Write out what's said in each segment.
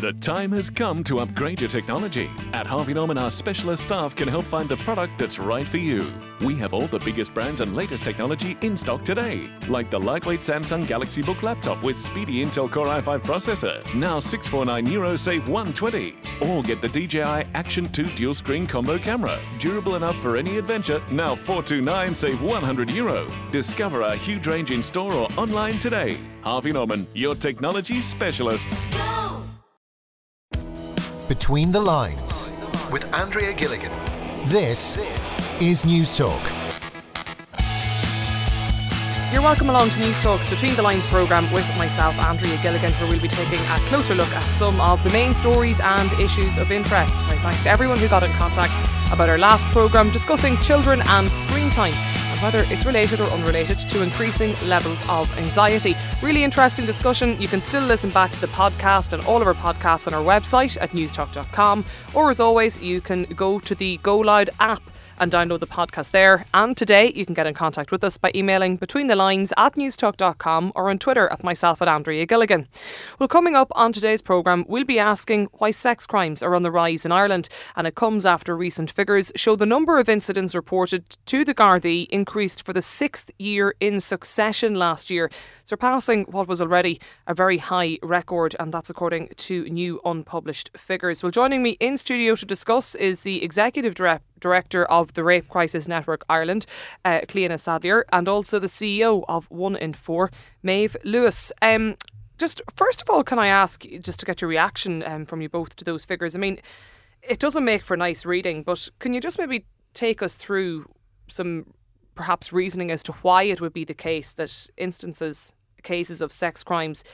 The time has come to upgrade your technology. At Harvey Norman, our specialist staff can help find the product that's right for you. We have all the biggest brands and latest technology in stock today, like the lightweight Samsung Galaxy Book laptop with speedy Intel Core i5 processor, now 649 euro save 120. Or get the DJI Action 2 dual screen combo camera, durable enough for any adventure, now 429 save 100 euro. Discover our huge range in store or online today. Harvey Norman, your technology specialists. Between the Lines with Andrea Gilligan. This is Newstalk. You're welcome along to Newstalk's Between the Lines programme with myself, Andrea Gilligan, where we'll be taking a closer look at some of the main stories and issues of interest. My thanks to everyone who got in contact about our last programme discussing children and screen time whether it's related or unrelated to increasing levels of anxiety. Really interesting discussion. You can still listen back to the podcast and all of our podcasts on our website at newstalk.com, or as always, you can go to the GoLoud app and download the podcast there. And today you can get in contact with us by emailing between the lines at newstalk.com or on Twitter at myself at Andrea Gilligan. Well, coming up on today's programme, we'll be asking why sex crimes are on the rise in Ireland, and it comes after recent figures show the number of incidents reported to the Gardaí increased for the sixth year in succession last year, surpassing what was already a very high record, and that's according to new unpublished figures. Well, joining me in studio to discuss is the executive director Director of the Rape Crisis Network Ireland, uh, Cliona Saidléar, and also the CEO of One in Four, Maeve Lewis. Um, just first of all, can I ask, just to get your reaction um, from you both to those figures? I mean, it doesn't make for nice reading, but can you just maybe take us through some perhaps reasoning as to why it would be the case that instances, cases of sex crimes,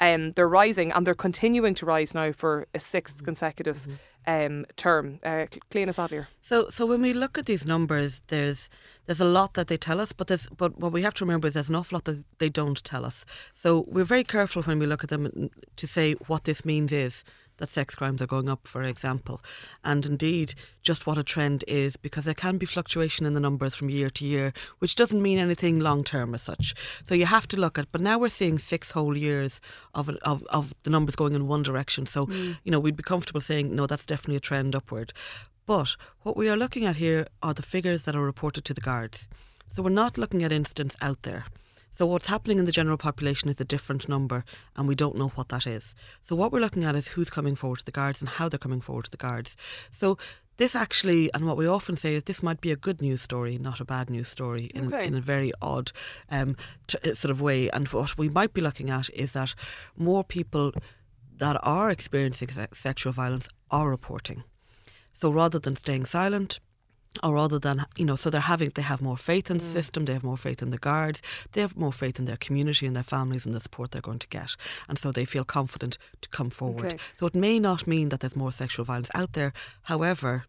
um, they're rising and they're continuing to rise now for a 6th mm-hmm. consecutive. Mm-hmm um, term. Uh, Cliona Saidléar. So, so when we look at these numbers, there's there's a lot that they tell us, but there's but what we have to remember is there's an awful lot that they don't tell us. So we're very careful when we look at them to say what this means is that sex crimes are going up, for example, and indeed just what a trend is, because there can be fluctuation in the numbers from year to year, which doesn't mean anything long term as such. So you have to look at. But now we're seeing six whole years of of, of the numbers going in one direction. So mm. you know we'd be comfortable saying no, that's definitely a trend upward. But what we are looking at here are the figures that are reported to the guards. So we're not looking at incidents out there. So what's happening in the general population is a different number, and we don't know what that is. So what we're looking at is who's coming forward to the guards and how they're coming forward to the guards. So this actually, and what we often say is this might be a good news story, not a bad news story, in, okay. in a very odd um, t- uh, sort of way. And what we might be looking at is that more people that are experiencing sexual violence are reporting. So rather than staying silent, or rather than you know so they're having they have more faith in the mm. system they have more faith in the guards they have more faith in their community and their families and the support they're going to get and so they feel confident to come forward okay. so it may not mean that there's more sexual violence out there however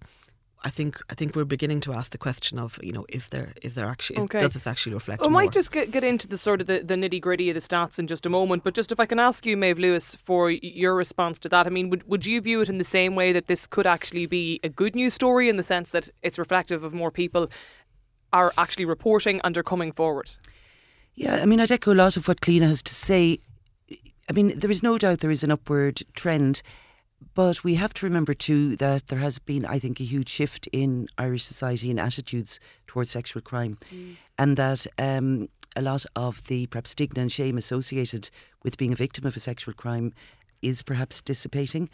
I think I think we're beginning to ask the question of you know is there is there actually okay. does this actually reflect? We more? might just get, get into the sort of the, the nitty gritty of the stats in just a moment, but just if I can ask you, Maeve Lewis, for your response to that. I mean, would would you view it in the same way that this could actually be a good news story in the sense that it's reflective of more people are actually reporting and are coming forward? Yeah, I mean, I'd echo a lot of what Cliona has to say. I mean, there is no doubt there is an upward trend. But we have to remember too that there has been, I think, a huge shift in Irish society and attitudes towards sexual crime, mm. and that um, a lot of the perhaps stigma and shame associated with being a victim of a sexual crime is perhaps dissipating.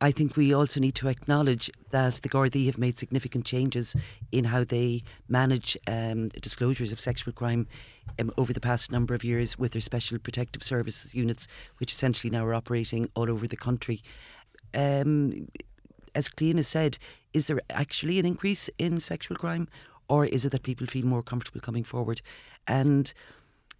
I think we also need to acknowledge that the Gardaí have made significant changes in how they manage um, disclosures of sexual crime um, over the past number of years with their special protective services units, which essentially now are operating all over the country um, as Cliona said, is there actually an increase in sexual crime, or is it that people feel more comfortable coming forward? And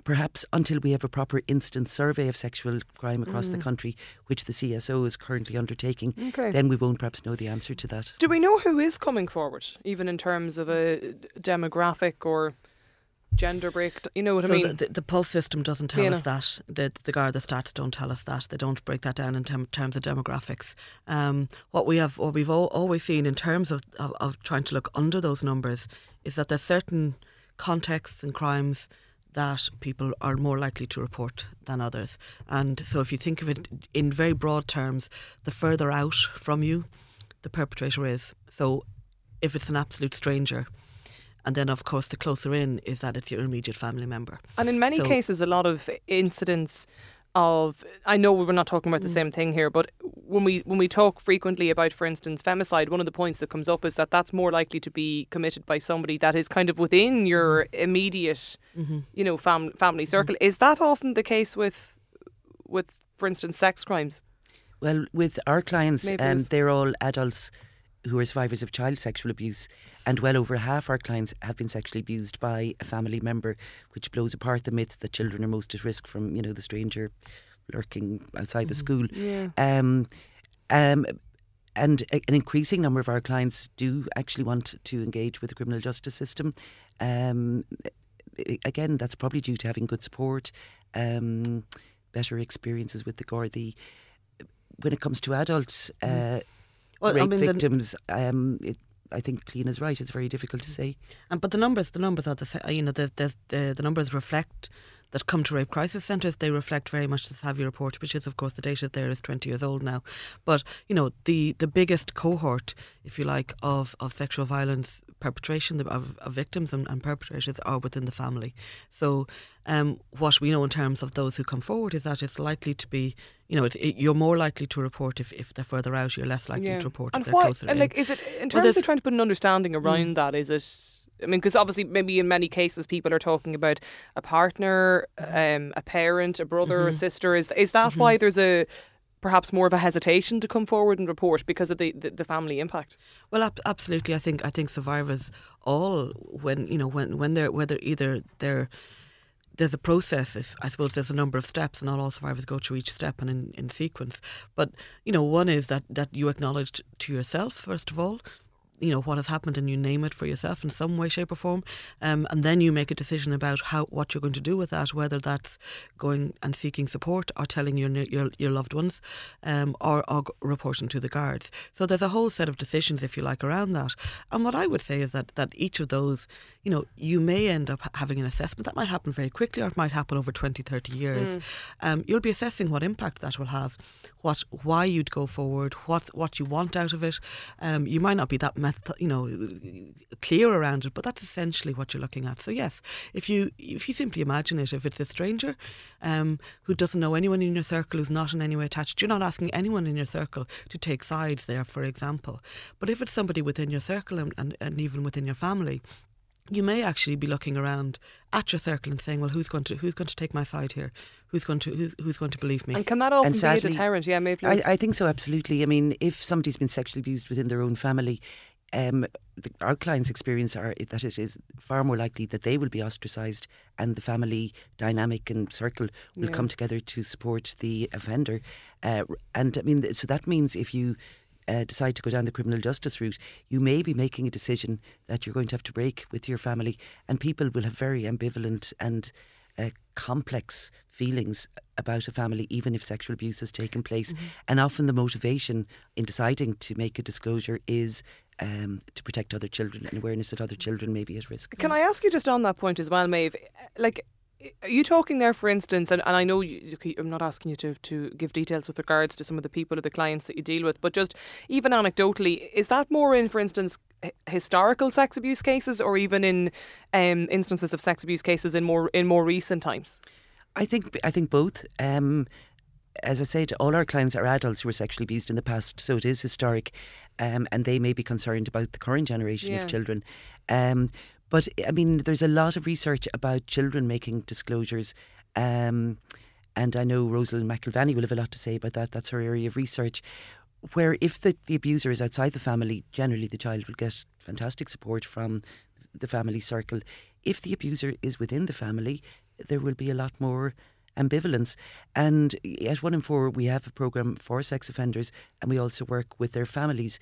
perhaps until we have a proper instant survey of sexual crime across mm. the country, which the CSO is currently undertaking, okay. then we won't perhaps know the answer to that. Do we know who is coming forward, even in terms of a demographic or gender break. You know what so I mean? The, the, the, pulse system doesn't tell us that. The the Garda stats don't tell us that. They don't break that down in term, terms of demographics. Um, what we have, what we've all, always seen in terms of, of, of trying to look under those numbers, is that there's certain contexts and crimes that people are more likely to report than others. And so, if you think of it in very broad terms, the further out from you the perpetrator is. So, if it's an absolute stranger, and then, of course, the closer in is that it's your immediate family member. And in many So- cases, a lot of incidents of I know we're not talking about the mm. same thing here, but when we when we talk frequently about, for instance, femicide, one of the points that comes up is that that's more likely to be committed by somebody that is kind of within mm. your immediate, mm-hmm. you know, fam- family mm-hmm. circle. Is that often the case with with, for instance, sex crimes? Well, with our clients, Maybe um, they're all adults who are survivors of child sexual abuse, and well over half our clients have been sexually abused by a family member, which blows apart the myth that children are most at risk from, you know, the stranger lurking outside the school. Yeah. Um, um, and a- an increasing number of our clients do actually want to engage with the criminal justice system. Um, again, that's probably due to having good support, um, better experiences with the Gardaí. When it comes to adult uh, Well, I rape mean, the- victims, um, it, I think Clíona is right. It's very difficult to say. And but the numbers, the numbers are the you know the the the, the numbers reflect that come to rape crisis centres. They reflect very much the SAVI report, which is of course the data there is twenty years old now. But you know the the biggest cohort, if you like, of of sexual violence perpetration of, of victims and, and perpetrators are within the family. So um, what we know in terms of those who come forward is that it's likely to be, you know, it, it, you're more likely to report if, if they're further out. You're less likely to report and if they're why, closer and in. like, is it in Well, terms of Mm. trying to put an understanding around that? Is it? I mean, because obviously, maybe in many cases, people are talking about a partner, Mm-hmm. um, a parent, a brother, a sister. Is is that why there's a perhaps more of a hesitation to come forward and report because of the, the, the family impact? Well, ab- absolutely. I think I think survivors all when you know when when they're whether either they're there's a process. I suppose there's a number of steps, and not all survivors go through each step and in, in sequence. But you know, one is that that you acknowledge to yourself first of all. You know what has happened, and you name it for yourself in some way, shape, or form, um, and then you make a decision about how what you're going to do with that. Whether that's going and seeking support, or telling your your, your loved ones, um, or, or reporting to the guards. So there's a whole set of decisions, if you like, around that. And what I would say is that that each of those, you know, you may end up having an assessment that might happen very quickly, or it might happen over 20, 30 years. Um, you'll be assessing what impact that will have, what why you'd go forward, what what you want out of it. Um, you might not be that meth- you know clear around it, but that's essentially what you're looking at. So yes, if you if you simply imagine it, if it's a stranger um, who doesn't know anyone in your circle, who's not in any way attached, you're not asking anyone in your circle to take sides there, for example. But if it's somebody within your circle and, and, and even within your family, you may actually be looking around at your circle and saying, "Well, who's going to who's going to take my side here? Who's going to who's, who's going to believe me?" And can that often And be a sadly- deterrent? Yeah, maybe. I, I think so, absolutely. I mean, if somebody's been sexually abused within their own family, um, the, our clients' experience are that it is far more likely that they will be ostracised and the family dynamic and circle will come together to support the offender. Uh, and I mean, so that means if you uh, decide to go down the criminal justice route, you may be making a decision that you're going to have to break with your family, and people will have very ambivalent and uh, complex feelings about a family, even if sexual abuse has taken place. And often the motivation in deciding to make a disclosure is um, to protect other children and awareness that other children may be at risk. Can I ask you just on that point as well, Maeve? Like, are you talking there, for instance, and, and I know you, I'm not asking you to, to give details with regards to some of the people or the clients that you deal with, but just even anecdotally, is that more in, for instance, historical sex abuse cases, or even in um, instances of sex abuse cases in more in more recent times? I think I think both. Um, as I said, all our clients are adults who were sexually abused in the past, so it is historic, um, and they may be concerned about the current generation Yeah. of children. Um, but I mean, there's a lot of research about children making disclosures. Um, and I know Rosaleen McElvaney will have a lot to say about that. That's her area of research. Where if the, the abuser is outside the family, generally the child will get fantastic support from the family circle. If the abuser is within the family, there will be a lot more ambivalence. And at One in Four, we have a programme for sex offenders and we also work with their families,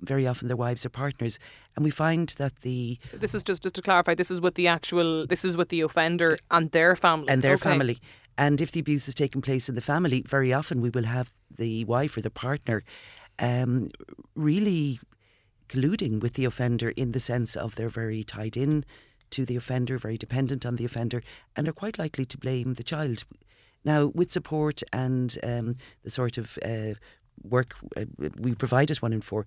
very often their wives or partners. And we find that the So this is just, just to clarify. This is with the actual. This is with the offender and their family and their Okay. family. And if the abuse has taken place in the family, very often we will have the wife or the partner um, really colluding with the offender in the sense of they're very tied in to the offender, very dependent on the offender, and are quite likely to blame the child. Now, with support and um, the sort of uh, work uh, we provide as one in four,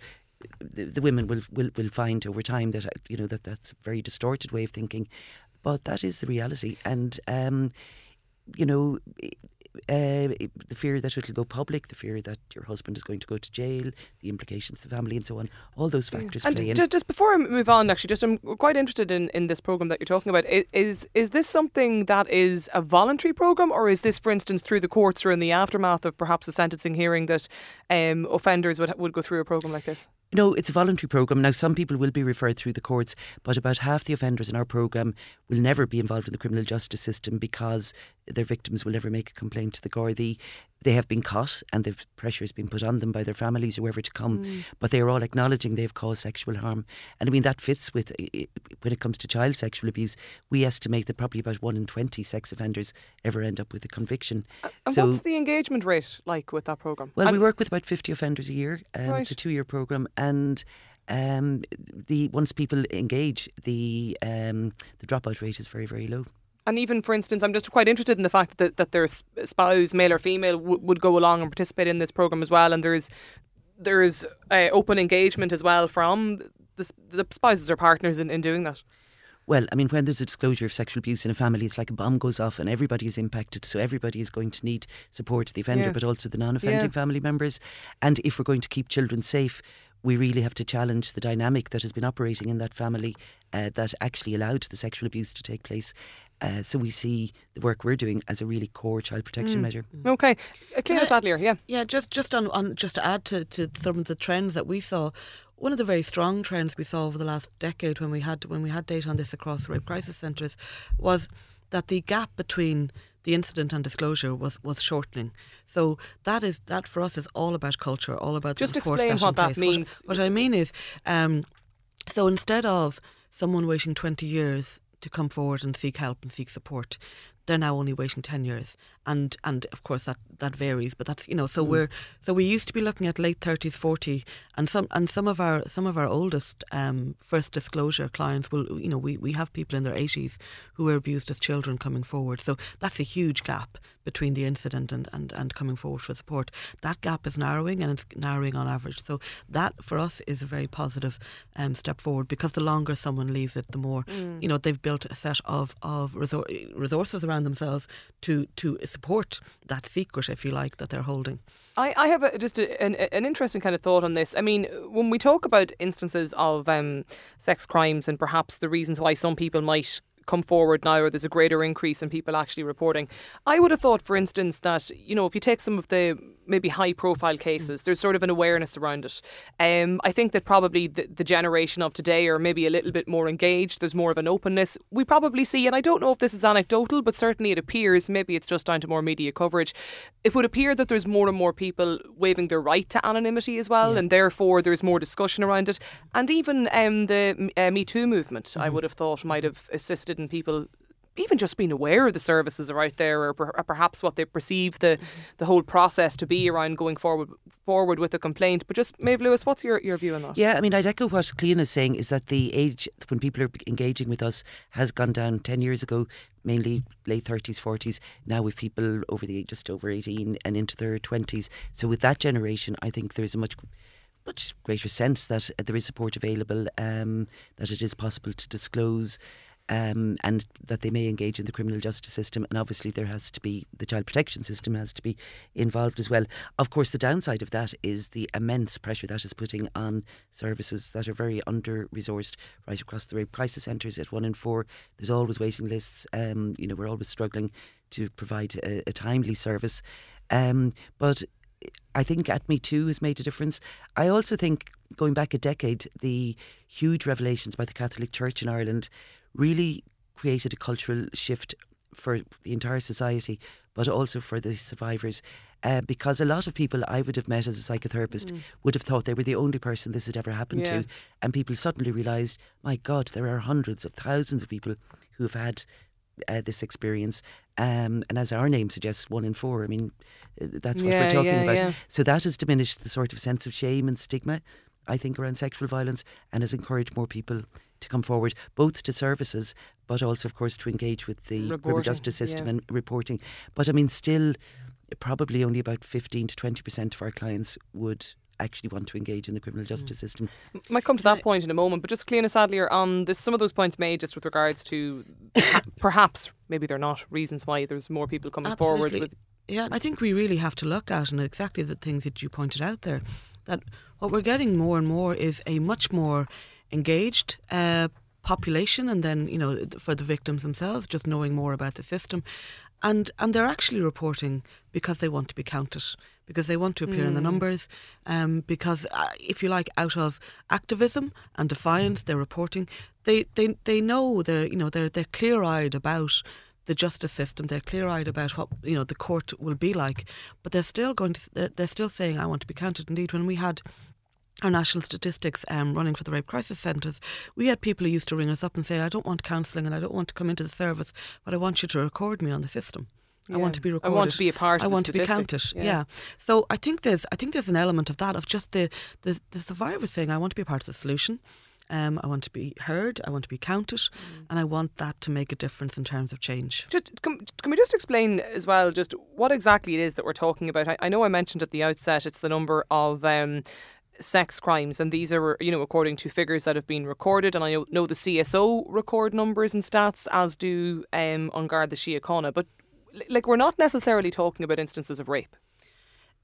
the, the women will, will will find over time that uh, you know that that's a very distorted way of thinking, but that is the reality, and um, you know. Uh, the fear that it'll go public, the fear that your husband is going to go to jail, the implications to the family, and so on. All those factors and play in. Just, just before I move on, actually, just I'm quite interested in, in this program that you're talking about. Is is this something that is a voluntary program, or is this, for instance, through the courts or in the aftermath of perhaps a sentencing hearing that um, offenders would would go through a program like this? No, it's a voluntary programme. Now, some people will be referred through the courts, but about half the offenders in our programme will never be involved in the criminal justice system because their victims will never make a complaint to the Gardaí. They have been caught and the pressure has been put on them by their families, or whoever to come, Mm. but they are all acknowledging they've caused sexual harm. And I mean, that fits with when it comes to child sexual abuse. We estimate that probably about one in 20 sex offenders ever end up with a conviction. And so, what's the engagement rate like with that program? well, And- we work with about 50 offenders a year. Um, It's a two year programme. And um, the once people engage, the um, the dropout rate is very, very low. And even, for instance, I'm just quite interested in the fact that, that their spouse, male or female, w- would go along and participate in this program as well. And there's there's uh, open engagement as well from the, the spouses or partners in, in doing that. Well, I mean, when there's a disclosure of sexual abuse in a family, it's like a bomb goes off and everybody is impacted. So everybody is going to need support, the offender, Yeah. but also the non offending Yeah. family members. And if we're going to keep children safe, we really have to challenge the dynamic that has been operating in that family uh, that actually allowed the sexual abuse to take place. Uh, so we see the work we're doing as a really core child protection measure. Okay. Uh, Clíona Saidléar, yeah. Yeah, just just on, on just to add to, to some of the trends that we saw, one of the very strong trends we saw over the last decade when we had when we had data on this across rape crisis centres was that the gap between the incident and disclosure was, was shortening. So that is that for us is all about culture, all about the Just explain that's what that place. means. What, what I mean is, um, so instead of someone waiting twenty years to come forward and seek help and seek support, they're now only waiting ten years, and and of course that that varies. But that's you know Mm. so we're so we used to be looking at late thirties, forty, and some and some of our some of our oldest um, first disclosure clients will you know we, we have people in their eighties who were abused as children coming forward. So that's a huge gap between the incident and, and, and coming forward for support. That gap is narrowing and it's narrowing on average. So that for us is a very positive um, step forward because the longer someone leaves it, the more you know they've built a set of of resor- resources around themselves to to support that secret, if you like, that they're holding. I, I have a, just a, an, an interesting kind of thought on this. I mean, when we talk about instances of um, sex crimes and perhaps the reasons why some people might come forward now or there's a greater increase in people actually reporting, I would have thought, for instance, that, you know, if you take some of the maybe high profile cases, there's sort of an awareness around it. Um, I think that probably the, the generation of today are maybe a little bit more engaged. There's more of an openness. We probably see, and I don't know if this is anecdotal, but certainly it appears, maybe it's just down to more media coverage. It would appear that there's more and more people waiving their right to anonymity as well, and therefore there's more discussion around it. And even um, the uh, Me Too movement, I would have thought, might have assisted in people even just being aware of the services are out there, or, per- or perhaps what they perceive the the whole process to be around going forward forward with a complaint. But just Maeve Lewis, what's your, your view on that? Yeah, I mean, I'd echo what Clíona is saying is that the age when people are engaging with us has gone down 10 years ago, mainly late 30s, 40s. Now with people over the age just over 18 and into their 20s. So with that generation, I think there's a much much greater sense that there is support available, um, that it is possible to disclose. Um, and that they may engage in the criminal justice system, and obviously there has to be the child protection system has to be involved as well. Of course, the downside of that is the immense pressure that is putting on services that are very under resourced right across the rape crisis centres. At one in four, there's always waiting lists. Um, you know, we're always struggling to provide a, a timely service, um, but I think at Me Too has made a difference. I also think going back a decade, the huge revelations by the Catholic Church in Ireland really created a cultural shift for the entire society, but also for the survivors. Uh, because a lot of people I would have met as a psychotherapist would have thought they were the only person this had ever happened Yeah. to. And people suddenly realised, my God, there are hundreds of thousands of people who have had uh, this experience. Um, and as our name suggests, one in four. I mean, uh, that's what Yeah, we're talking yeah, about. yeah. So that has diminished the sort of sense of shame and stigma, I think, around sexual violence and has encouraged more people to come forward, both to services, but also, of course, to engage with the criminal justice system yeah. and reporting. But I mean, still, probably only about 15 to 20% of our clients would actually want to engage in the criminal mm. justice system. Might come to that point in a moment, but just Clíona Saidléar on this, some of those points made just with regards to perhaps maybe they're not reasons why there's more people coming forward Absolutely. with Yeah, I think we really have to look at and exactly the things that you pointed out there. That what we're getting more and more is a much more engaged uh, population, and then you know for the victims themselves, just knowing more about the system, and and they're actually reporting because they want to be counted, because they want to appear in the numbers, um, because uh, if you like, out of activism and defiance, they're reporting. They they they know they're you know they're they're clear eyed about the justice system. They're clear eyed about what you know the court will be like, but they're still going to. They're, they're still saying, "I want to be counted." Indeed, when we had our national statistics um, running for the rape crisis centres, we had people who used to ring us up and say, "I don't want counselling and I don't want to come into the service, but I want you to record me on the system." I want to be recorded. I want to be a part I of the want to be counted. Yeah. Yeah. So I think there's I think there's an element of that of just the the, the survivor saying I want to be a part of the solution. Um, I want to be heard. I want to be counted, Mm. and I want that to make a difference in terms of change. Just, can, can we just explain as well just what exactly it is that we're talking about? I, I know I mentioned at the outset it's the number of um, sex crimes, and these are you know according to figures that have been recorded, and I know, know the CSO record numbers and stats, as do um, An Garda Síochána, but like we're not necessarily talking about instances of rape.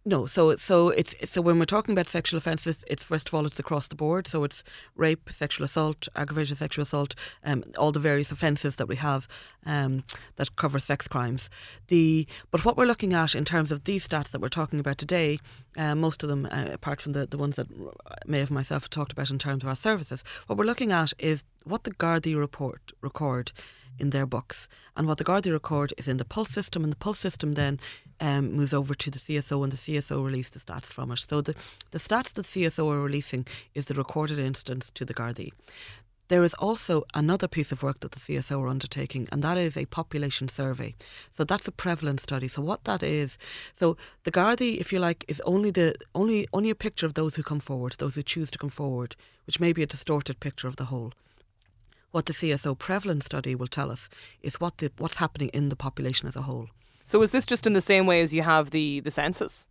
No, so so it's so when we're talking about sexual offences, it's first of all it's across the board. So it's rape, sexual assault, aggravated sexual assault, um, all the various offences that we have um, that cover sex crimes. The but what we're looking at in terms of these stats that we're talking about today, uh, most of them, uh, apart from the the ones that May have myself talked about in terms of our services, what we're looking at is what the Gardaí report record in their books. And what the Gardaí record is in the Pulse system, and the Pulse system then um, moves over to the CSO, and the CSO release the stats from it. So the, the stats that CSO are releasing is the recorded instance to the Gardaí. There is also another piece of work that the CSO are undertaking, and that is a population survey. So that's a prevalence study. So what that is, so the Gardaí, if you like, is only the only only a picture of those who come forward, those who choose to come forward, which may be a distorted picture of the whole what the CSO prevalence study will tell us is what the what's happening in the population as a whole. So is this just in the same way as you have the the census?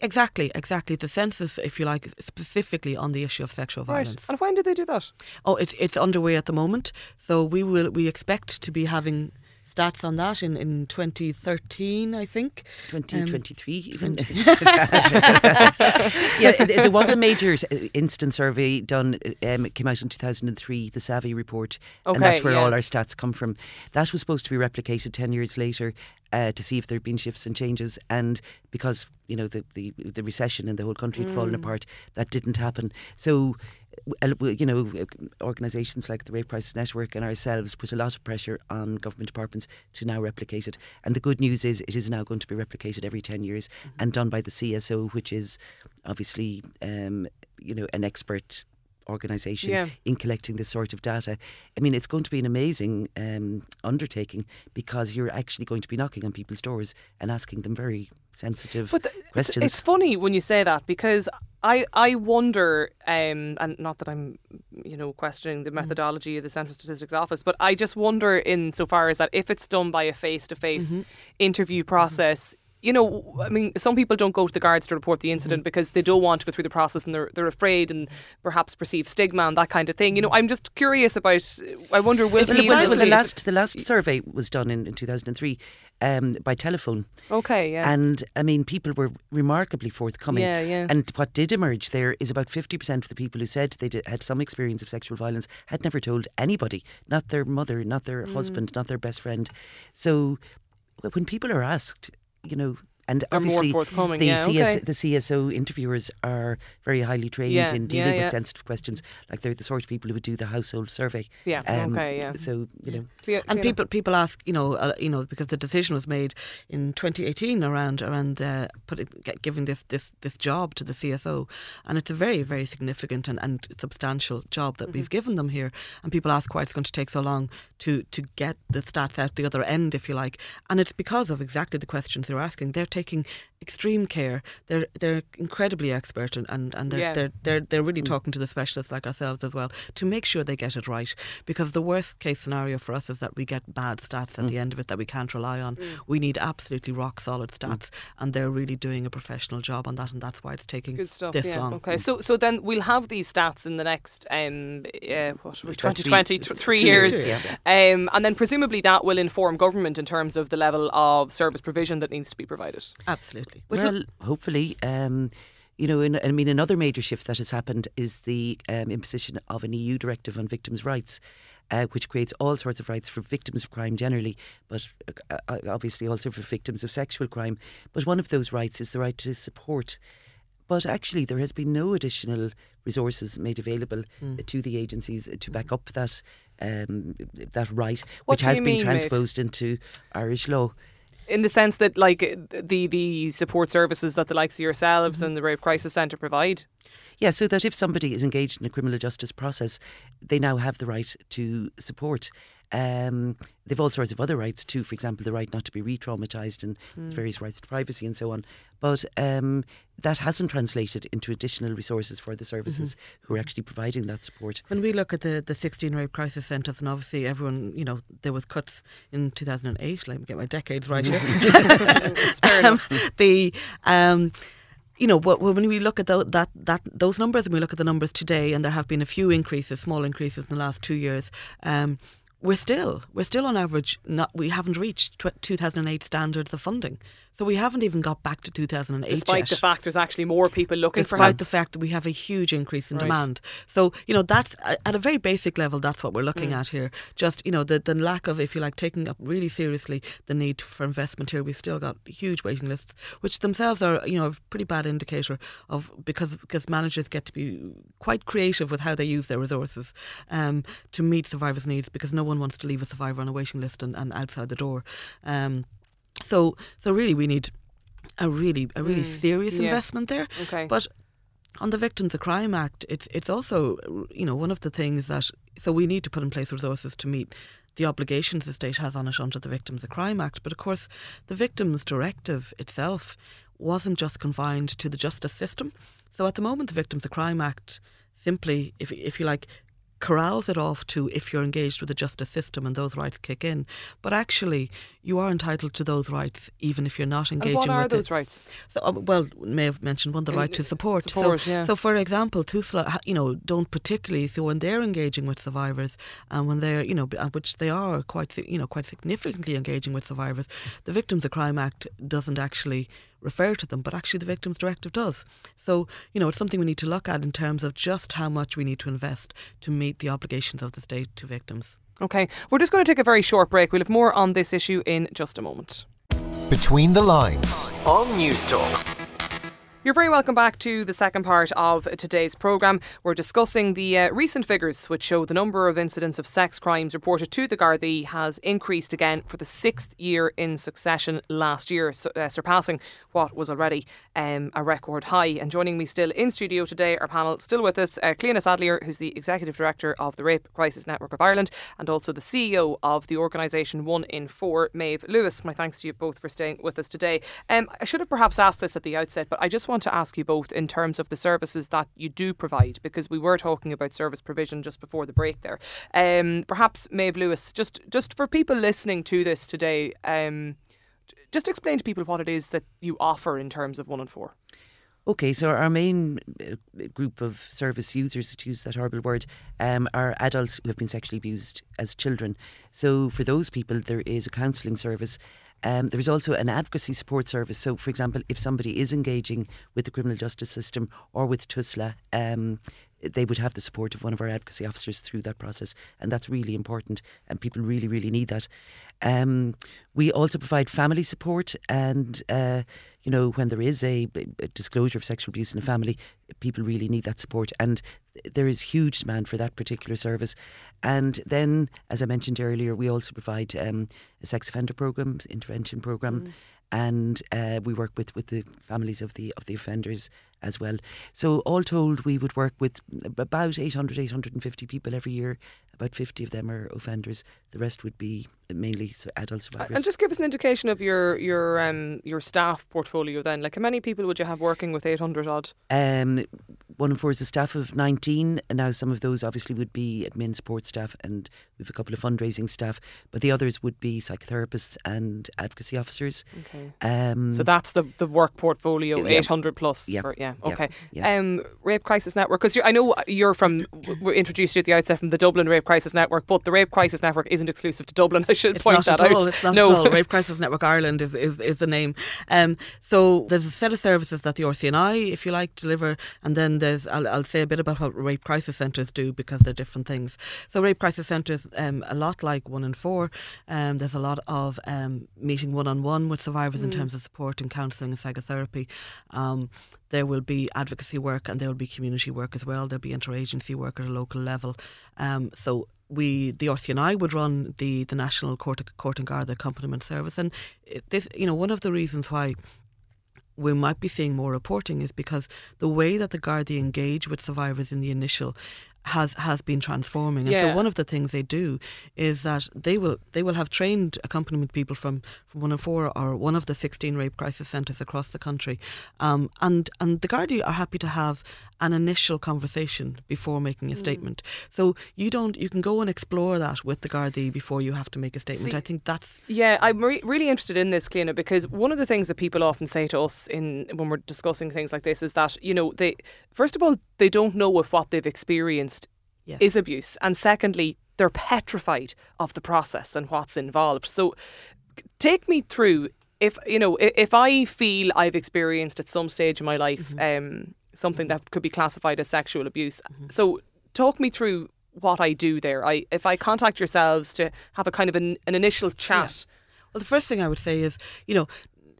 Exactly, exactly. The census, if you like, specifically on the issue of sexual violence. And when did they do that? Oh, it's it's underway at the moment. So we will we expect to be having stats on that in, in 2013, I think. 2023 even. yeah, there was a major instant survey done. Um, it came out in 2003, the SAVI report, and that's where yeah. all our stats come from. That was supposed to be replicated 10 years later uh, to see if there had been shifts and changes. And because you know the the, the recession in the whole country had fallen apart, that didn't happen. So. You know, organisations like the Rape Crisis Network and ourselves put a lot of pressure on government departments to now replicate it. And the good news is, it is now going to be replicated every ten years and done by the CSO, which is obviously, um, you know, an expert organisation Yeah. in collecting this sort of data. I mean, it's going to be an amazing um, undertaking because you're actually going to be knocking on people's doors and asking them very sensitive the- it's- questions. It's, funny when you say that because I I wonder, um, and not that I'm you know questioning the methodology of the Central Statistics Office, but I just wonder in so far as that if it's done by a face to face Mm-hmm. interview process. You know, I mean, some people don't go to the guards to report the Mm-hmm. incident because they don't want to go through the process and they're they're afraid and perhaps perceive stigma and that kind of thing. You know, I'm just curious about. I wonder will well, he well, will the he- last the last survey was done in, in 2003 um, by telephone. Okay, yeah. And I mean, people were remarkably forthcoming. Yeah, yeah. And what did emerge there is about 50% of the people who said they did, had some experience of sexual violence had never told anybody, not their mother, not their Mm. husband, not their best friend. So when people are asked, you know, and They're more obviously forthcoming, the, yeah, okay. the CSO interviewers are very highly trained Yeah, in dealing yeah. with sensitive questions. Like they're the sort of people who would do the household survey. Um, Yeah, okay, yeah. So, you know. Clea- And Clea- people people ask, you know, uh, you know, because the decision was made in 2018 around around uh, putting g- giving this, this this job to the CSO, and it's a very very significant and, and substantial job that we've given them here. And people ask why it's going to take so long to to get the stats out the other end, if you like. And it's because of exactly the questions they're asking. They're taking extreme care. They're they're incredibly expert and, and, and they're, Yeah. they're they're they're really talking to the specialists like ourselves as well to make sure they get it right. Because the worst case scenario for us is that we get bad stats at the end of it that we can't rely on. We need absolutely rock solid stats, and they're really doing a professional job on that, and that's why it's taking Good stuff. this yeah. long. Okay. So so then we'll have these stats in the next um uh, what are we, 2020 tw- three two years. years, Um and then presumably that will inform government in terms of the level of service provision that needs to be provided. Absolutely. Well, hopefully. Um, you know, in, I mean, another major shift that has happened is the um, imposition of an EU directive on victims' rights, uh, which creates all sorts of rights for victims of crime generally, but uh, uh, obviously also for victims of sexual crime. But one of those rights is the right to support. But actually, there has been no additional resources made available Hmm. uh, to the agencies to back up that um, that right, What which has been mean, Maeve? transposed into Irish law. In the sense that like the the support services that the likes of yourselves mm-hmm. and the Rape Crisis Centre provide. Yeah, so that if somebody is engaged in a criminal justice process, they now have the right to support. Um, they've all sorts of other rights too. For example, the right not to be re-traumatized and there's various rights to privacy and so on. But um, that hasn't translated into additional resources for the services who are actually providing that support. When we look at the, the 16 rape crisis centres, and obviously everyone, you know, there was cuts in 2008, let me get my decades right here. um, the, um, you know, when we look at that, that those numbers and we look at the numbers today, and there have been a few increases, small increases in the last two years, um, we're still we're still on average not we haven't reached 2008 standards of funding, so we haven't even got back to 2008 Despite yet the fact there's actually more people looking for despite the fact that we have a huge increase in Right. demand. So, you know, that's at a very basic level, that's what we're Mm. looking at here. Just, you know, the, the lack of, if you like, taking up really seriously the need for investment here. We've still got huge waiting lists, which themselves are, you know, a pretty bad indicator of because because managers get to be quite creative with how they use their resources um, to meet survivors' needs because no one wants to leave a survivor on a waiting list and, and outside the door. Um, so, so really, we need a really a really serious Mm. yeah. investment there. Okay. But on the Victims of Crime Act, it's it's also you know one of the things that so we need to put in place resources to meet the obligations the state has on it under the Victims of Crime Act. But of course, the Victims Directive itself wasn't just confined to the justice system. So at the moment, the Victims of Crime Act simply, if if you like, corrals it off to if you're engaged with the justice system and those rights kick in. But actually, you are entitled to those rights even if you're not and engaging what are with those rights? so, uh, well, may have mentioned one, the right to support. support, so, yeah. so, for example, TUSLA, you know, don't particularly. So when they're engaging with survivors, and when they're, you know, uh, which they are quite, you know, quite significantly engaging with survivors, the Victims of Crime Act doesn't actually refer to them, but actually the Victims Directive does. So, you know, it's something we need to look at in terms of just how much we need to invest to meet the obligations of the state to victims. Okay. We're just going to take a very short break. We'll have more on this issue in just a moment. Between the Lines on Newstalk. You're very welcome back to the second part of today's programme. We're discussing the uh, recent figures which show the number of incidents of sex crimes reported to the Gardaí has increased again for the sixth year in succession last year, su- uh, surpassing what was already um, a record high. And joining me still in studio today, our panel still with us, uh, Clíona Saidléar, who's the Executive Director of the Rape Crisis Network of Ireland, and also the CEO of the organisation One in Four, Maeve Lewis. My thanks to you both for staying with us today. Um, I should have perhaps asked this at the outset, but I just want to ask you both in terms of the services that you do provide, because we were talking about service provision just before the break there. Um, perhaps Maeve Lewis, just just for people listening to this today, um, just explain to people what it is that you offer in terms of one and four. Okay, so our main uh, group of service users, to use that horrible word, um, are adults who have been sexually abused as children. So for those people, there is a counselling service. Um, there is also an advocacy support service. So, for example, if somebody is engaging with the criminal justice system or with TUSLA, um, they would have the support of one of our advocacy officers through that process, and that's really important. And people really, really need that. Um, we also provide family support, and uh, you know when there is a, a disclosure of sexual abuse in a family, people really need that support, and there is huge demand for that particular service. And then, as I mentioned earlier, we also provide um, a sex offender program, intervention program. And uh, we work with, with the families of the of the offenders as well. So all told, we would work with about 800, 850 people every year. About 50 of them are offenders. The rest would be mainly so adult survivors. And just give us an indication of your your um your staff portfolio then. Like how many people would you have working with 800 odd? Um, one in four is a staff of 19, and now some of those obviously would be admin support staff, and we've a couple of fundraising staff, but the others would be psychotherapists and advocacy officers. Okay. Um, So that's the the work portfolio, Yeah. 800 plus. Yeah. for- yeah. Okay. Yeah. Um, Rape Crisis Network, because I know you're from, we introduced you at the outset from the Dublin Rape Crisis Network, but the Rape Crisis Network isn't exclusive to Dublin. I should It's point that at out. It's not no. at all. Rape Crisis Network Ireland is, is, is the name. Um, so there's a set of services that the RCNI, if you like, deliver, and then there's I'll, I'll say a bit about what rape crisis centres do because they're different things. So rape crisis centres, um, a lot like one in four. Um, there's a lot of um, meeting one on one with survivors in terms of support and counselling and psychotherapy. Um, there will be advocacy work and there will be community work as well. There'll be interagency work at a local level. Um, so we, the RCNI, would run the, the National Court, Court and Guard Accompaniment Service, and this, you know, one of the reasons why we might be seeing more reporting is because the way that the Gardaí engage with survivors in the initial has has been transforming. And Yeah. so one of the things they do is that they will they will have trained accompaniment people from, from one of four or one of the sixteen rape crisis centres across the country, um, and and the Gardaí are happy to have an initial conversation before making a statement. So you don't you can go and explore that with the Gardaí before you have to make a statement. See- I think that's Yeah, I'm re- really interested in this, Cliona, because one of the things that people often say to us in when we're discussing things like this is that you know they first of all they don't know if what they've experienced Yes. is abuse, and secondly they're petrified of the process and what's involved. So, take me through if you know if I feel I've experienced at some stage in my life mm-hmm. um, something mm-hmm. that could be classified as sexual abuse. Mm-hmm. So, talk me through what I do there. I if I contact yourselves to have a kind of an, an initial chat. Well, the first thing I would say is, you know,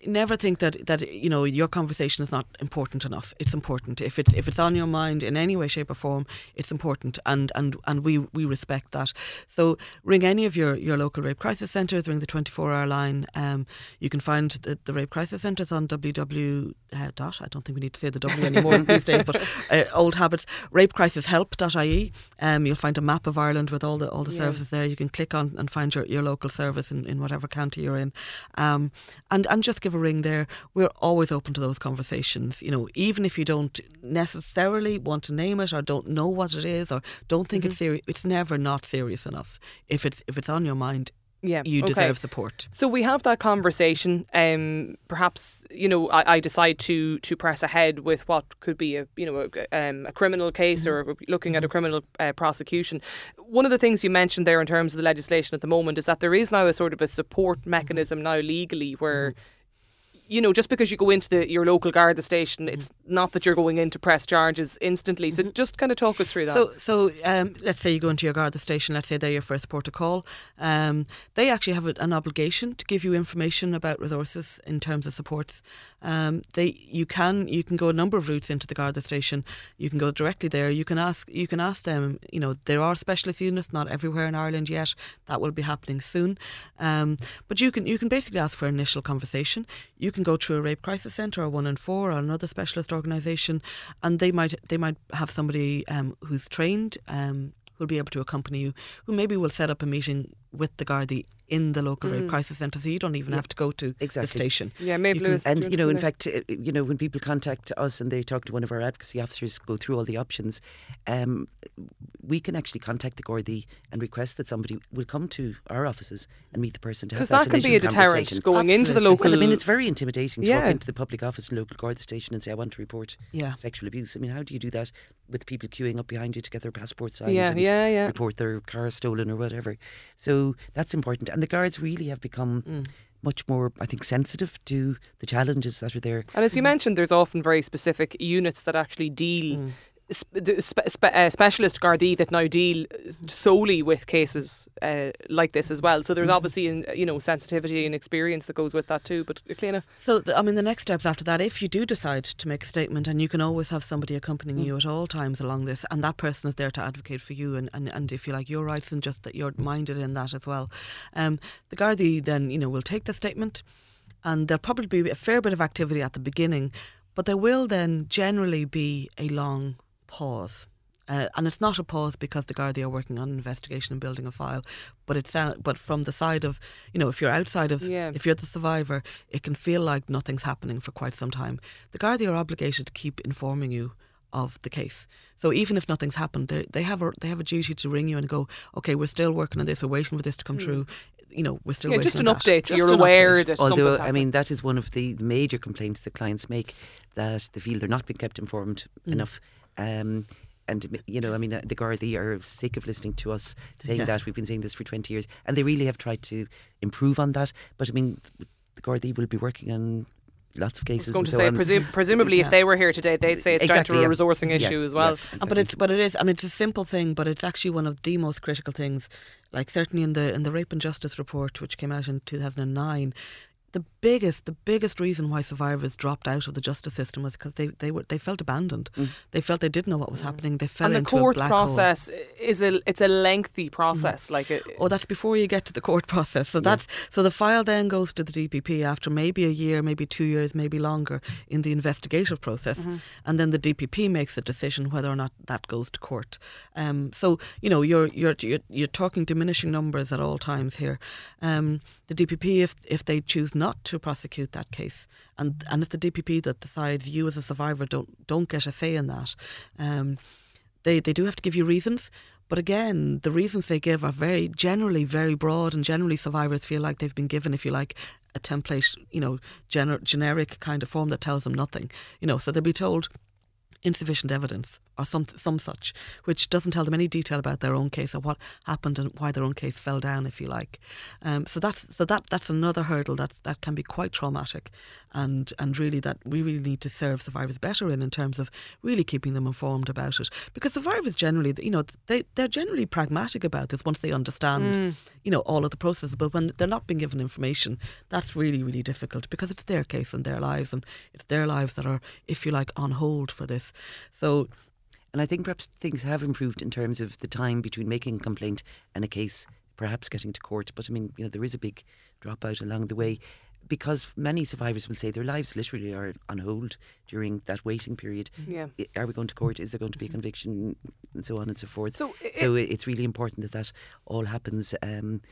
never think that that you know your conversation is not important enough. It's important if it's if it's on your mind in any way, shape, or form. It's important, and and and we we respect that. So ring any of your your local rape crisis centres. Ring the twenty four hour line. Um, you can find the, the rape crisis centres on www. Uh, dot I don't think we need to say the W anymore these days, but uh, old habits. Rapecrisishelp.ie. Um, you'll find a map of Ireland with all the all the Yeah. services there. You can click on and find your, your local service in, in whatever county you're in, um, and and just give a ring there. We're always open to those conversations. You know, even if you don't necessarily want to name it or don't know what it is or don't think it's serious, it's never not serious enough. If it's if it's on your mind, Yeah, you okay. deserve support. So we have that conversation. Um, perhaps you know I, I decide to to press ahead with what could be a you know a, um, a criminal case or looking at a criminal uh, prosecution. One of the things you mentioned there in terms of the legislation at the moment is that there is now a sort of a support mechanism now legally where. You know, just because you go into the your local Garda station, it's not that you're going in to press charges instantly. So, just kind of talk us through that. So, so um, let's say you go into your Garda station. Let's say they're your first port of call. Um, they actually have a- an obligation to give you information about resources in terms of supports. Um, they, you can, you can go a number of routes into the Garda station. You can go directly there. You can ask, you can ask them. You know, there are specialist units, not everywhere in Ireland yet. That will be happening soon. Um, but you can, you can basically ask for an initial conversation. You can go through a rape crisis centre or one in four or another specialist organisation, and they might they might have somebody um, who's trained um, who'll be able to accompany you, who maybe will set up a meeting with the Gardaí in the local rape crisis centre, so you don't even have to go to exactly. the station. yeah, maybe you can- Lewis, And you know, in in? fact, you know, when people contact us and they talk to one of our advocacy officers, go through all the options, um, we can actually contact the Gardaí and request that somebody will come to our offices and meet the person to have because that, that can be a deterrent going into the local. Well, I mean, it's very intimidating to Yeah. walk into the public office and local Garda station and say, "I want to report Yeah. sexual abuse." I mean, how do you do that with people queuing up behind you to get their passport signed Yeah, and yeah, yeah. report their car stolen or whatever? So that's important, and the guards really have become Mm. much more, I think, sensitive to the challenges that are there. And as you mentioned, there's often very specific units that actually deal. Mm. Spe- spe- uh, specialist Gardaí that now deal solely with cases uh, like this as well. So there's obviously, an, you know, sensitivity and experience that goes with that too. But uh, Cliona, So, I mean, the next steps after that, if you do decide to make a statement, and you can always have somebody accompanying you at all times along this, and that person is there to advocate for you, and, and, and if you like your rights, and just that you're minded in that as well. Um, the Gardaí then, you know, will take the statement, and there'll probably be a fair bit of activity at the beginning, but there will then generally be a long pause. Uh, and it's not a pause because the Gardaí are working on an investigation and building a file, but it's but from the side of you know if you're outside of Yeah. if you're the survivor, it can feel like nothing's happening for quite some time. The Gardaí are obligated to keep informing you of the case. So even if nothing's happened, they they have a they have a duty to ring you and go, okay, we're still working on this. We're waiting for this to come through. You know, we're still. Yeah, waiting just an on that. update. so Just you're an aware update. that Although, I mean, that is one of the major complaints that clients make that they feel they're not being kept informed Mm. enough. Um, and, you know, I mean, uh, the Gardaí are sick of listening to us saying Yeah. that. We've been saying this for 20 years. And they really have tried to improve on that. But, I mean, the Gardaí will be working on lots of I was cases. going and to so say, on. presum- presumably, if they were here today, they'd say it's Exactly, down to a yeah. resourcing Yeah, issue as yeah, well. Uh, But it's but it is. I mean, it's a simple thing, but it's actually one of the most critical things. Like certainly in the in the rape and justice report, which came out in two thousand and nine, the biggest the biggest reason why survivors dropped out of the justice system was because they they were they felt abandoned. They felt they didn't know what was happening. They fell Mm. and the into a court black hole. process is a it's a lengthy process. Like it, Oh, that's before you get to the court process. So that's so the file then goes to the DPP after maybe a year, maybe two years, maybe longer in the investigative process, and then the DPP makes a decision whether or not that goes to court. Um, so you know you're you're you're, you're talking diminishing numbers at all times here. Um, the DPP, if if they choose not to prosecute that case, and and if the DPP that decides you as a survivor don't don't get a say in that. Um, they they do have to give you reasons. But again, the reasons they give are very generally very broad, and generally survivors feel like they've been given, if you like, a template, you know, gener- generic kind of form that tells them nothing. You know, so they'll be told insufficient evidence or some some such, which doesn't tell them any detail about their own case or what happened and why their own case fell down, if you like. Um, so that's so that that's another hurdle that that can be quite traumatic, and and really that we really need to serve survivors better in in terms of really keeping them informed about it because survivors generally, you know, they they're generally pragmatic about this once they understand, you know, all of the processes. But when they're not being given information, that's really really difficult because it's their case and their lives, and it's their lives that are, if you like, on hold for this. So And I think perhaps things have improved in terms of the time between making a complaint and a case perhaps getting to court. But I mean, you know, there is a big dropout along the way because many survivors will say their lives literally are on hold during that waiting period. Yeah. Are we going to court? Is there going to be a conviction? And so on and so forth. So i- so it's really important that that all happens. Um,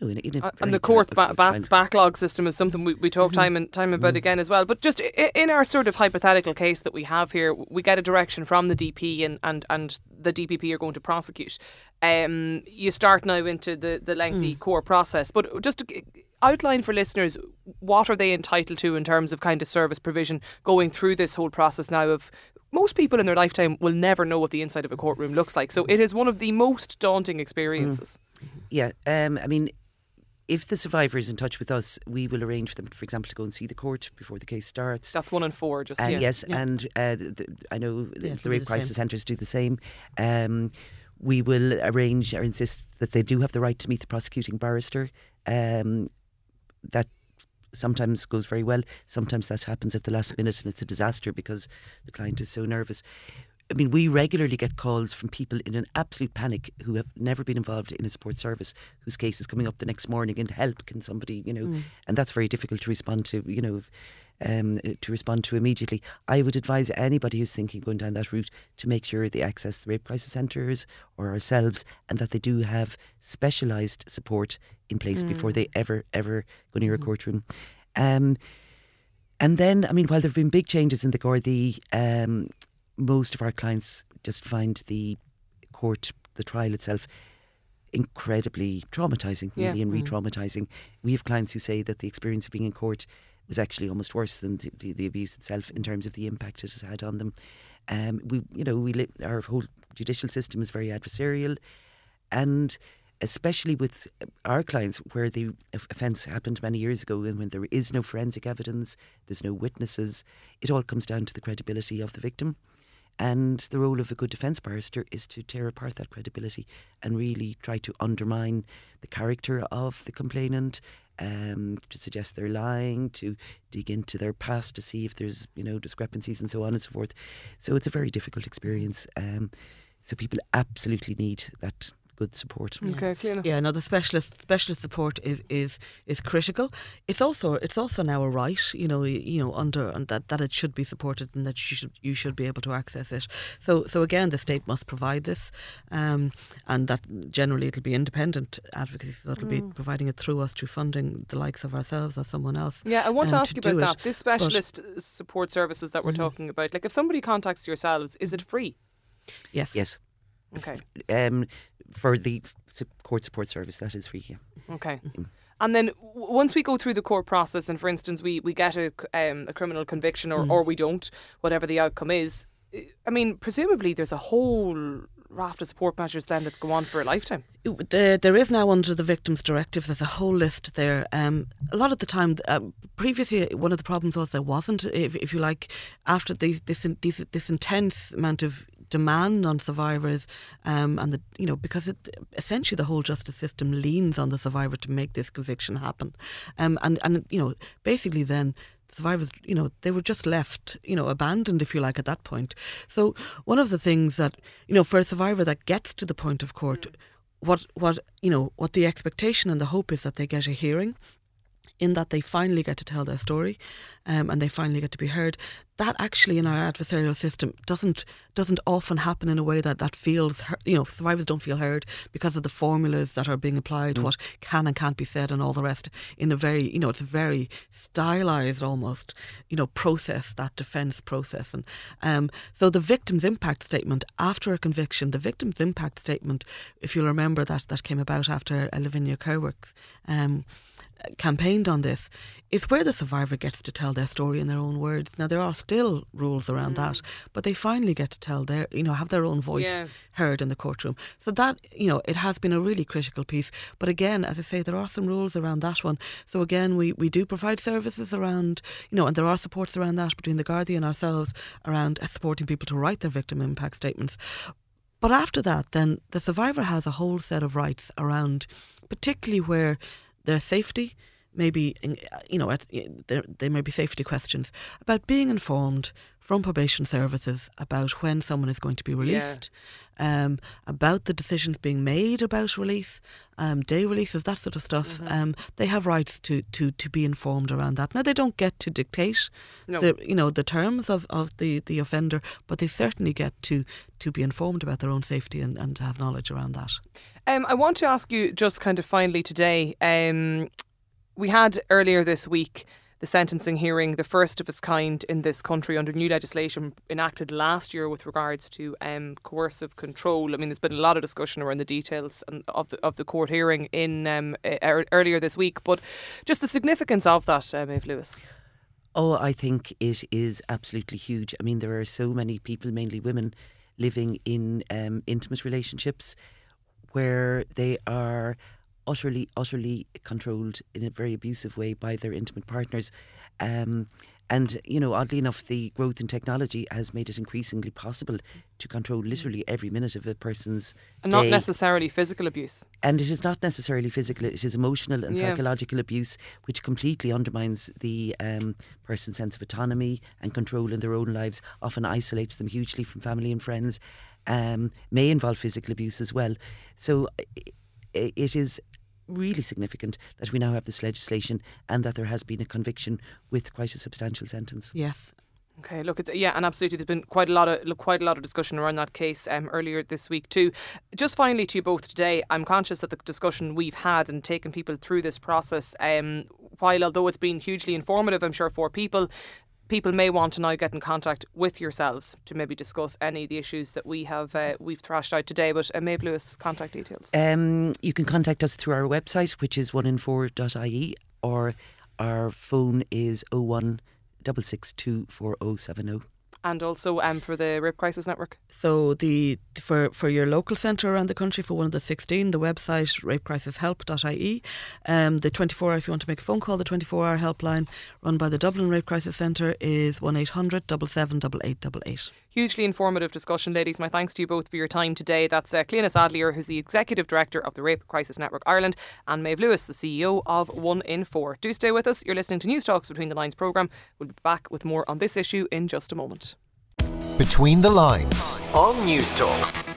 in, in Uh, and the court ba- ba- backlog system is something we, we talk time and time about again as well. But just i- in our sort of hypothetical case that we have here, we get a direction from the DP and, and, and the DPP are going to prosecute. Um, you start now into the, the lengthy court process. But just to outline for listeners, what are they entitled to in terms of kind of service provision going through this whole process now of most people in their lifetime will never know what the inside of a courtroom looks like. So it is one of the most daunting experiences. Yeah, um, I mean, if the survivor is in touch with us, we will arrange for them, for example, to go and see the court before the case starts. That's one in four, just Uh, yeah. Yes, Yeah. and uh, the, the, I know the- Yeah, the rape crisis centres do the same. Um, we will arrange or insist that they do have the right to meet the prosecuting barrister. Um, that sometimes goes very well. Sometimes that happens at the last minute and it's a disaster because the client is so nervous. I mean, we regularly get calls from people in an absolute panic who have never been involved in a support service, whose case is coming up the next morning, and help can somebody, you know, and that's very difficult to respond to, you know, um, to respond to immediately. I would advise anybody who's thinking going down that route to make sure they access the rape crisis centres or ourselves, and that they do have specialised support in place before they ever ever go near a courtroom. Um, and then, I mean, while there have been big changes in the Gardaí, um, most of our clients just find the court, the trial itself, incredibly traumatizing, Yeah. really, and re-traumatizing. We have clients who say that the experience of being in court was actually almost worse than the, the, the abuse itself in terms of the impact it has had on them. Um, we, you know, we li- our whole judicial system is very adversarial, and especially with our clients where the off- offence happened many years ago and when there is no forensic evidence, there's no witnesses, it all comes down to the credibility of the victim. And the role of a good defence barrister is to tear apart that credibility and really try to undermine the character of the complainant, um, to suggest they're lying, to dig into their past to see if there's you know discrepancies and so on and so forth. So it's a very difficult experience. Um, so people absolutely need that good support. Okay, Clíona. Yeah, no, the specialist specialist support is is is critical. It's also it's also now a right, you know, you know, under and that that it should be supported and that you should you should be able to access it. So so again, the state must provide this, um, and that generally it'll be independent advocacy, so it'll be providing it through us through funding the likes of ourselves or someone else. Yeah, I want to um, ask you do about it. that. This specialist uh, support services that we're talking about, like if somebody contacts yourselves, is it free? Yes. Yes, Okay. um, for the court support service, that is free. Yeah. Okay. And then once we go through the court process, and for instance, we, we get a, c- um, a criminal conviction or, or we don't, whatever the outcome is, I- I mean, presumably there's a whole raft of support measures then that go on for a lifetime. There, there is now under the Victims Directive. There's a whole list there. Um, a lot of the time, uh, previously, one of the problems was there wasn't, if, if you like, after these, this in- these, this intense amount of demand on survivors, um, and the you know because it, essentially the whole justice system leans on the survivor to make this conviction happen, um, and and you know basically then survivors, you know, they were just left, you know, abandoned, if you like, at that point. So one of the things that, you know, for a survivor that gets to the point of court, what what you know, what the expectation and the hope is that they get a hearing. In that they finally get to tell their story, um, and they finally get to be heard. That actually, in our adversarial system, doesn't doesn't often happen in a way that that feels, you know, survivors don't feel heard because of the formulas that are being applied, what can and can't be said, and all the rest. In a very, you know, it's a very stylized almost, you know, process that defence process, and um, so the victim's impact statement after a conviction, the victim's impact statement, if you'll remember that that came about after Lavinia Kerwick's. Um, campaigned on this is where the survivor gets to tell their story in their own words. Now there are still rules around that, but they finally get to tell their, you know, have their own voice Yeah. heard in the courtroom. So that, you know, it has been a really critical piece. But again, as I say, there are some rules around that one. So again, we, we do provide services around, you know, and there are supports around that between the Guardian and ourselves around uh, supporting people to write their victim impact statements. But after that, then the survivor has a whole set of rights around, particularly where their safety, maybe uh, you know, there there may be safety questions about being informed from probation services about when someone is going to be released, um, about the decisions being made about release, um, day releases, that sort of stuff. Um, they have rights to, to, to be informed around that. Now they don't get to dictate No. the you know the terms of, of the, the offender, but they certainly get to to be informed about their own safety and, and to have knowledge around that. Um, I want to ask you just kind of finally today. Um, we had earlier this week the sentencing hearing, the first of its kind in this country under new legislation enacted last year with regards to um, coercive control. I mean, there's been a lot of discussion around the details of the, of the court hearing in um, earlier this week, but just the significance of that, uh, Maeve Lewis. Oh, I think it is absolutely huge. I mean, there are so many people, mainly women, living in um, intimate relationships where they are utterly, utterly controlled in a very abusive way by their intimate partners. Um, and, you know, oddly enough, the growth in technology has made it increasingly possible to control literally every minute of a person's And not day. necessarily physical abuse. And it is not necessarily physical, it is emotional and Yeah. psychological abuse, which completely undermines the um, person's sense of autonomy and control in their own lives, often isolates them hugely from family and friends, um, may involve physical abuse as well. So it is really significant that we now have this legislation and that there has been a conviction with quite a substantial sentence. Yes. Okay, look, it's, yeah, and absolutely, there's been quite a lot of look, quite a lot of discussion around that case um, earlier this week too. Just finally, to you both today, I'm conscious that the discussion we've had and taken people through this process, um, while although it's been hugely informative, I'm sure for people, people may want to now get in contact with yourselves to maybe discuss any of the issues that we have uh, we've thrashed out today. But uh, Maeve Lewis, contact details. Um, you can contact us through our website, which is oneinfour.ie, or our phone is 01 662 4070. And also um, for the Rape Crisis Network. So the for for your local centre around the country for one of the 16, the website rapecrisishelp.ie. Um, the 24 hour, if you want to make a phone call, the 24 hour helpline run by the Dublin Rape Crisis Centre is 1800 77 8888. Hugely informative discussion, ladies. My thanks to you both for your time today. That's uh, Clíona Saidléar, who's the Executive Director of the Rape Crisis Network Ireland, and Maeve Lewis, the CEO of One in Four. Do stay with us. You're listening to Newstalk's Between the Lines programme. We'll be back with more on this issue in just a moment. Between the Lines on Newstalk.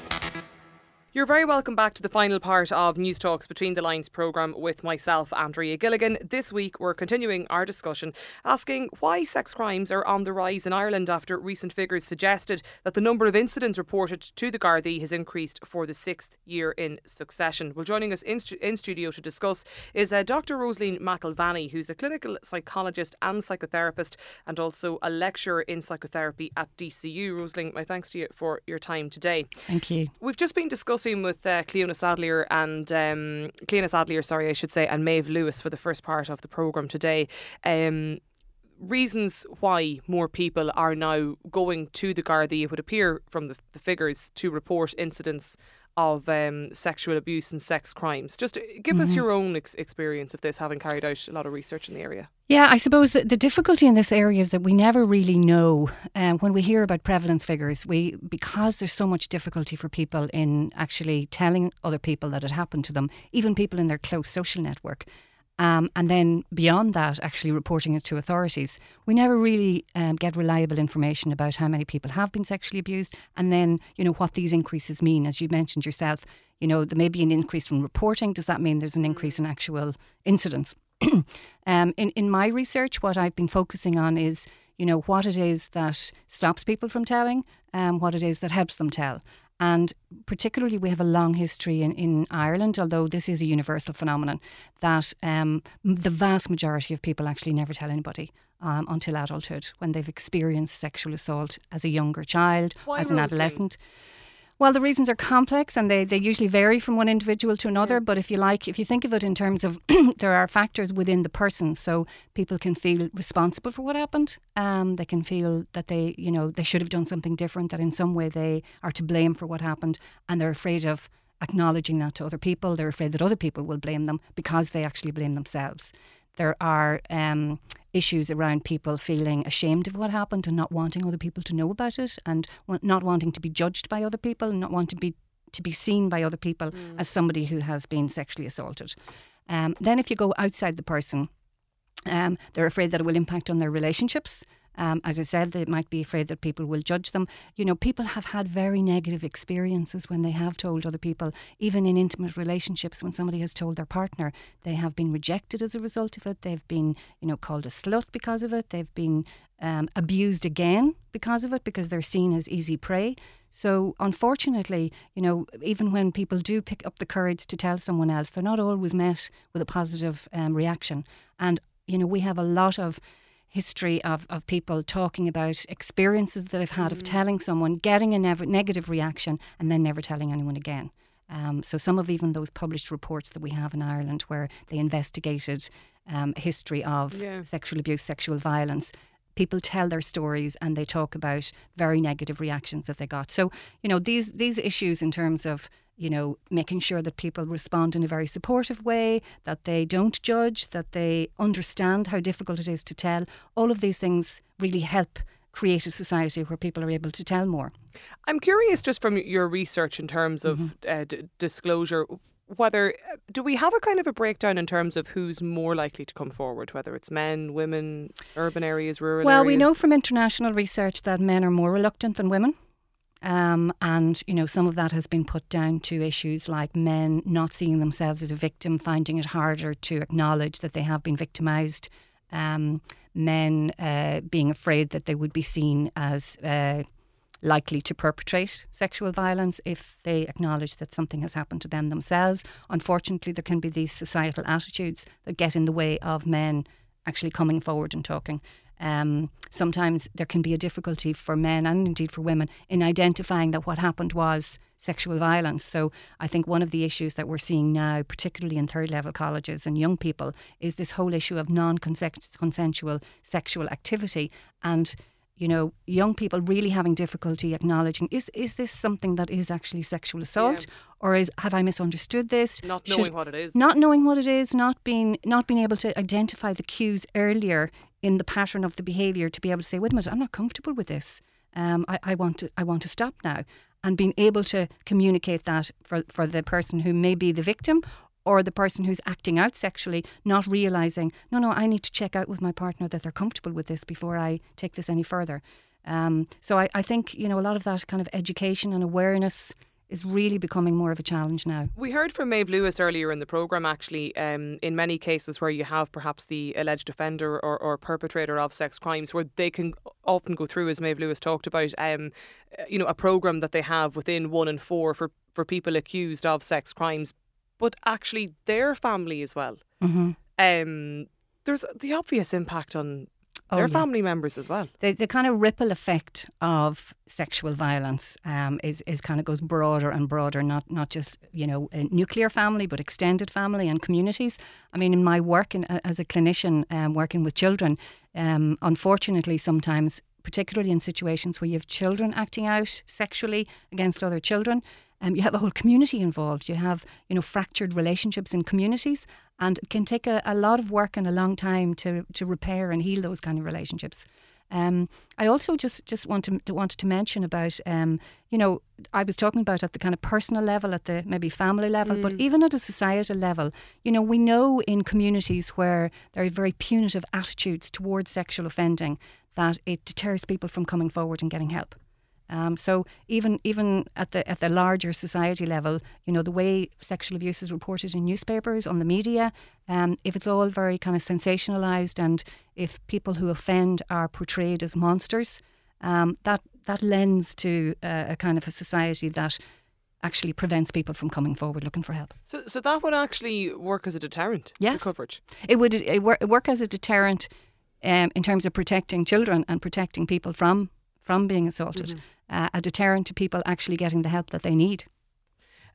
You're very welcome back to the final part of Newstalk's Between the Lines programme with myself, Andrea Gilligan. This week, we're continuing our discussion asking why sex crimes are on the rise in Ireland after recent figures suggested that the number of incidents reported to the Gardaí has increased for the sixth year in succession. Well, joining us in, stu- in studio to discuss is uh, Dr. Rosaleen McElvaney, who's a clinical psychologist and psychotherapist and also a lecturer in psychotherapy at DCU. Rosaleen, my thanks to you for your time today. Thank you. We've just been discussing with uh, Clíona Saidléar and um, Saidléar, sorry, I should say, and Maeve Lewis for the first part of the programme today. Um, reasons why more people are now going to the Gardaí, it would appear from the, the figures, to report incidents of um, sexual abuse and sex crimes. Just uh, give mm-hmm. us your own ex- experience of this, having carried out a lot of research in the area. Yeah, I suppose the, the difficulty in this area is that we never really know. Um, when we hear about prevalence figures, we because there's so much difficulty for people in actually telling other people that it happened to them, even people in their close social network. Um, and then beyond that, actually reporting it to authorities. We never really um, get reliable information about how many people have been sexually abused, and then you know what these increases mean. As you mentioned yourself, you know there may be an increase in reporting. Does that mean there's an increase in actual incidents? um, in in my research, what I've been focusing on is you know what it is that stops people from telling, and um, what it is that helps them tell. And particularly, we have a long history in, in Ireland, although this is a universal phenomenon, that um, the vast majority of people actually never tell anybody. Um, until adulthood, when they've experienced sexual assault as a younger child, Why as an adolescent. Well, the reasons are complex and they, they usually vary from one individual to another. Yeah. But if you like, if you think of it in terms of there are factors within the person, so people can feel responsible for what happened. Um, they can feel that they, you know, they should have done something different, that in some way they are to blame for what happened, and they're afraid of acknowledging that to other people. They're afraid that other people will blame them because they actually blame themselves. There are um, issues around people feeling ashamed of what happened and not wanting other people to know about it and not wanting to be judged by other people, and not wanting to be to be seen by other people mm. as somebody who has been sexually assaulted. Um, then, if you go outside the person, um, they're afraid that it will impact on their relationships. Um, as I said, they might be afraid that people will judge them. You know, people have had very negative experiences when they have told other people, even in intimate relationships, when somebody has told their partner, they have been rejected as a result of it. They've been, you know, called a slut because of it. They've been um, abused again because of it, because they're seen as easy prey. So, unfortunately, you know, even when people do pick up the courage to tell someone else, they're not always met with a positive um, reaction. And, you know, we have a lot of history of, of people talking about experiences that they've had mm. of telling someone, getting a nev- negative reaction, and then never telling anyone again. Um, so some of even those published reports that we have in Ireland, where they investigated um, history of yeah. sexual abuse, sexual violence, people tell their stories and they talk about very negative reactions that they got. So you know these these issues in terms of you know, making sure that people respond in a very supportive way, that they don't judge, that they understand how difficult it is to tell. All of these things really help create a society where people are able to tell more. I'm curious, just from your research in terms of mm-hmm. uh, d- disclosure, whether do we have a kind of a breakdown in terms of who's more likely to come forward, whether it's men, women, urban areas, rural well, areas? Well, we know from international research that men are more reluctant than women. Um, and, you know, some of that has been put down to issues like men not seeing themselves as a victim, finding it harder to acknowledge that they have been victimised, um, men uh, being afraid that they would be seen as uh, likely to perpetrate sexual violence if they acknowledge that something has happened to them themselves. Unfortunately, there can be these societal attitudes that get in the way of men actually coming forward and talking. Um, sometimes there can be a difficulty for men and indeed for women in identifying that what happened was sexual violence. So I think one of the issues that we're seeing now, particularly in third level colleges and young people, is this whole issue of non consensual sexual activity and you know, young people really having difficulty acknowledging is is this something that is actually sexual assault, yeah. or is have I misunderstood this? Not knowing Should, what it is. Not knowing what it is, not being not being able to identify the cues earlier in the pattern of the behaviour to be able to say, wait a minute, I'm not comfortable with this. Um, I, I want to I want to stop now. And being able to communicate that for, for the person who may be the victim or the person who's acting out sexually, not realizing, no, no, I need to check out with my partner that they're comfortable with this before I take this any further. Um, so I, I think, you know, a lot of that kind of education and awareness is really becoming more of a challenge now. We heard from Maeve Lewis earlier in the programme, actually, um, in many cases where you have perhaps the alleged offender or, or, perpetrator of sex crimes, where they can often go through, as Maeve Lewis talked about, um, you know, a programme that they have within One in Four for, for people accused of sex crimes, but actually their family as well. Mm-hmm. Um, there's the obvious impact on Oh, their yeah. family members as well. The, the kind of ripple effect of sexual violence um, is, is kind of goes broader and broader, not not just you know a nuclear family, but extended family and communities. I mean, in my work in, as a clinician um, working with children, um, unfortunately, sometimes, particularly in situations where you have children acting out sexually against other children, um, you have a whole community involved. You have, you know, fractured relationships in communities, and it can take a, a lot of work and a long time to to repair and heal those kind of relationships. Um, I also just just want to, to wanted to mention about, um, you know, I was talking about at the kind of personal level, at the maybe family level, but even at a societal level, you know, we know in communities where there are very punitive attitudes towards sexual offending that it deters people from coming forward and getting help. Um, so even even at the at the larger society level, you know, the way sexual abuse is reported in newspapers, on the media, um, if it's all very kind of sensationalized, and if people who offend are portrayed as monsters, um, that that lends to uh, a kind of a society that actually prevents people from coming forward looking for help. So, so that would actually work as a deterrent Yes. for coverage. It would it work, it work as a deterrent um, in terms of protecting children and protecting people from from being assaulted. Uh, a deterrent to people actually getting the help that they need.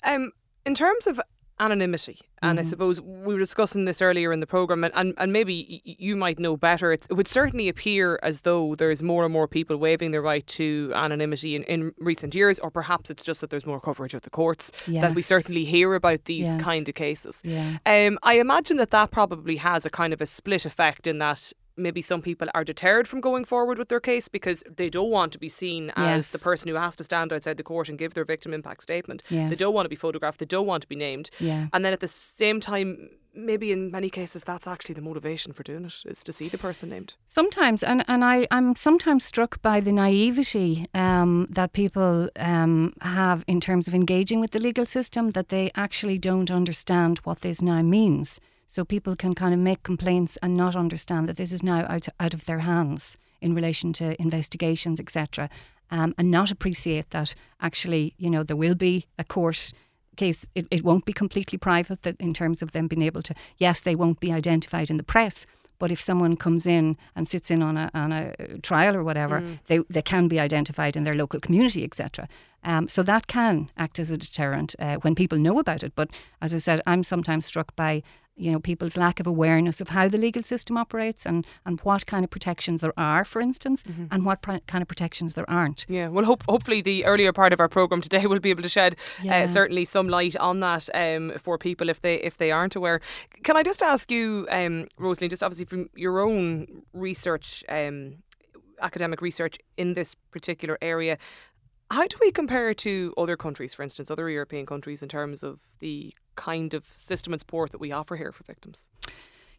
Um, in terms of anonymity, and I Mm-hmm. suppose we were discussing this earlier in the program, and, and, and maybe y- you might know better. It, it would certainly appear as though there's more and more people waiving their right to anonymity in, in recent years, or perhaps it's just that there's more coverage of the courts that we certainly hear about these Yes. kind of cases. Yeah. Um, I imagine that that probably has a kind of a split effect in that maybe some people are deterred from going forward with their case because they don't want to be seen as Yes. the person who has to stand outside the court and give their victim impact statement. Yeah. They don't want to be photographed. They don't want to be named. Yeah. And then at the same time, maybe in many cases, that's actually the motivation for doing it is to see the person named. Sometimes, and, and I, I'm sometimes struck by the naivety um, that people um, have in terms of engaging with the legal system, that they actually don't understand what this now means. So people can kind of make complaints and not understand that this is now out, out of their hands in relation to investigations, etc., um, and not appreciate that actually, you know, there will be a court case. It, it won't be completely private that in terms of them being able to, yes, they won't be identified in the press, but if someone comes in and sits in on a, on a trial or whatever, they, they can be identified in their local community, etc. Um, so that can act as a deterrent uh, when people know about it. But as I said, I'm sometimes struck by you know people's lack of awareness of how the legal system operates and, and what kind of protections there are, for instance, and what pr- kind of protections there aren't. Yeah, well, hope, hopefully the earlier part of our program today will be able to shed Yeah. uh, certainly some light on that um, for people if they if they aren't aware. Can I just ask you, um, Rosaleen, just obviously from your own research, um, academic research in this particular area, how do we compare to other countries, for instance, other European countries, in terms of the kind of system and support that we offer here for victims?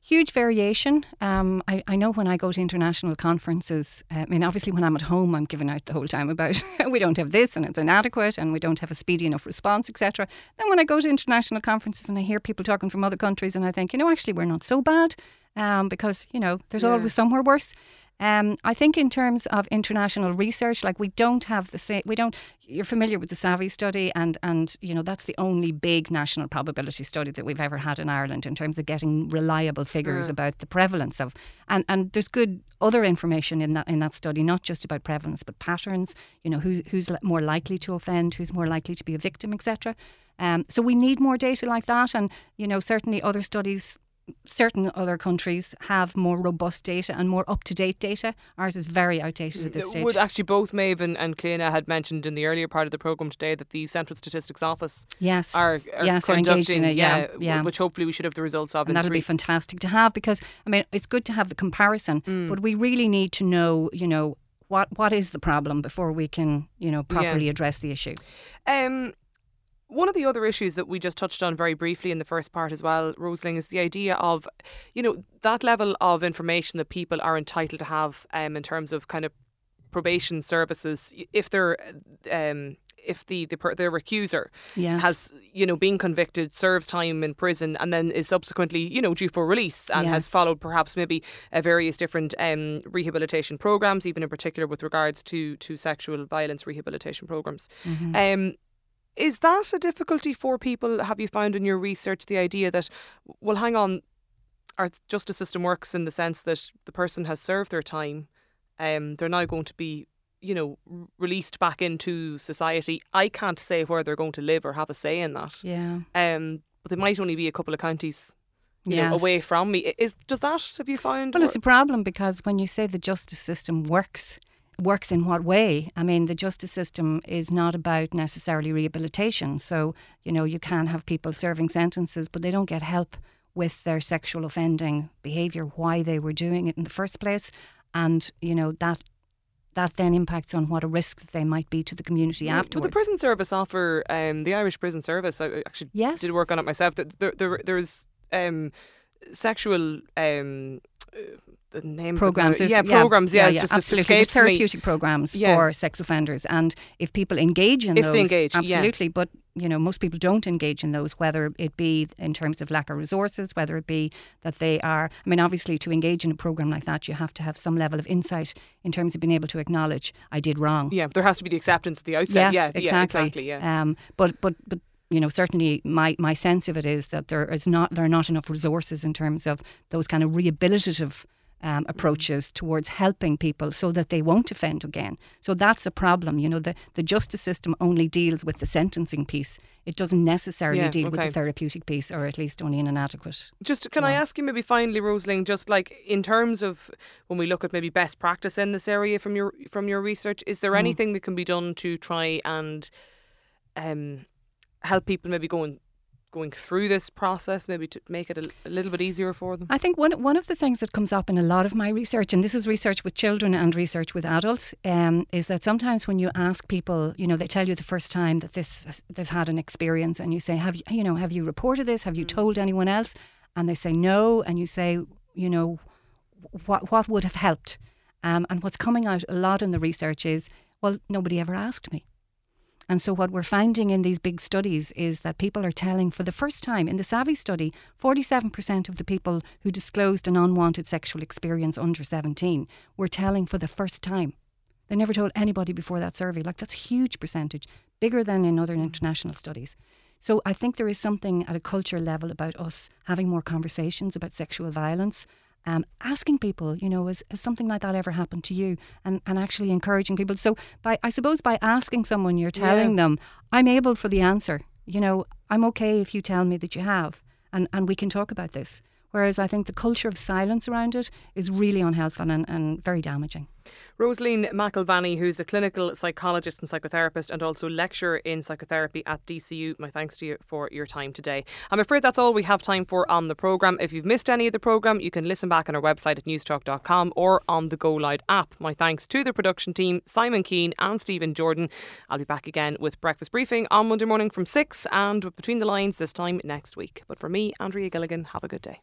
Huge variation. Um, I, I know when I go to international conferences, uh, I mean, obviously, when I'm at home, I'm giving out the whole time about we don't have this and it's inadequate and we don't have a speedy enough response, etc. Then when I go to international conferences and I hear people talking from other countries, and I think, you know, actually, we're not so bad um, because, you know, there's Yeah. always somewhere worse. Um, I think in terms of international research, like we don't have the same. We don't. You're familiar with the SAVI study, and and you know that's the only big national probability study that we've ever had in Ireland in terms of getting reliable figures about the prevalence of. And and there's good other information in that in that study, not just about prevalence, but patterns. You know who who's more likely to offend, who's more likely to be a victim, etc. Um, so we need more data like that, and you know certainly other studies certain other countries have more robust data and more up to date data. Ours is very outdated at this stage. Would actually both Maeve and, and Clíona had mentioned in the earlier part of the programme today that the Central Statistics Office yes. are, are Yes, conducting, in it, yeah, w- yeah. which hopefully we should have the results of. and that'll three- be fantastic to have because I mean it's good to have the comparison, Mm. but we really need to know, you know, what what is the problem before we can, you know, properly address the issue. Um, one of the other issues that we just touched on very briefly in the first part as well, Rosaleen, is the idea of, you know, that level of information that people are entitled to have um, in terms of kind of probation services if they're um, if the the, the recuser Yes. has you know been convicted, serves time in prison, and then is subsequently you know due for release and has followed perhaps maybe uh, various different um, rehabilitation programs, even in particular with regards to to sexual violence rehabilitation programs. Mm-hmm. Um, is that a difficulty for people? Have you found in your research the idea that, well, hang on, our justice system works in the sense that the person has served their time, um, they're now going to be, you know, released back into society. I can't say where they're going to live or have a say in that. Yeah. Um, but they might only be a couple of counties, you know, Yes. away from me. Is does that have you found? Well, or- it's a problem because when you say the justice system works, works in what way? I mean, the justice system is not about necessarily rehabilitation. So, you know, you can have people serving sentences, but they don't get help with their sexual offending behaviour, why they were doing it in the first place. And, you know, that that then impacts on what a risk that they might be to the community Well, afterwards. Would the prison service offer um, the Irish prison service? I actually Yes. did work on it myself. There, there, there, there's um, sexual. Um, uh, the name programs. there's- yeah, programs. Yeah, it's yeah, just absolutely. There's escapes me. therapeutic programs Yeah. for sex offenders, and if people engage in If those, engage, yeah. absolutely. But you know, most people don't engage in those, whether it be in terms of lack of resources, whether it be that they are. I mean, obviously, to engage in a program like that, you have to have some level of insight in terms of being able to acknowledge I did wrong. Yeah, there has to be the acceptance at the outset. Yes, yeah, exactly. yeah, exactly. Yeah. Um, but but but you know, certainly my my sense of it is that there is not there are not enough resources in terms of those kind of rehabilitative. Um, approaches towards helping people so that they won't offend again. So that's a problem. You know, the, the justice system only deals with the sentencing piece. It doesn't necessarily Yeah, deal with the therapeutic piece, or at least only in an inadequate. Just can I ask you maybe finally, Rosaleen, just like in terms of when we look at maybe best practice in this area from your from your research, is Mm. there anything that can be done to try and um, help people maybe going going through this process, maybe to make it a, a little bit easier for them? I think one one of the things that comes up in a lot of my research, and this is research with children and research with adults, um, is that sometimes when you ask people, you know, they tell you the first time that this they've had an experience, and you say, "Have you, you know, have you reported this? Have you told anyone else?" And they say no, and you say, you know, what what would have helped? Um, and what's coming out a lot in the research is, well, nobody ever asked me. And so, what we're finding in these big studies is that people are telling for the first time in the SAVI study, 47% of the people who disclosed an unwanted sexual experience under 17 were telling for the first time. They never told anybody before that survey. Like, that's a huge percentage, bigger than in other mm. international studies. So, I think there is something at a culture level about us having more conversations about sexual violence um, asking people, you know, has, has something like that ever happened to you? And, and actually encouraging people. So, by I suppose by asking someone, you're telling them, I'm able for the answer. You know, I'm okay if you tell me that you have, and, and we can talk about this. Whereas I think the culture of silence around it is really unhelpful and, and very damaging. Rosaleen McElvaney, who's a clinical psychologist and psychotherapist and also lecturer in psychotherapy at DCU, my thanks to you for your time today. I'm afraid that's all we have time for on the programme. If you've missed any of the programme, you can listen back on our website at newstalk.com or on the GoLoud app. My thanks to the production team, Simon Keane and Stephen Jordan. I'll be back again with Breakfast Briefing on Monday morning from 6 and Between the Lines this time next week. But for me, Andrea Gilligan, have a good day.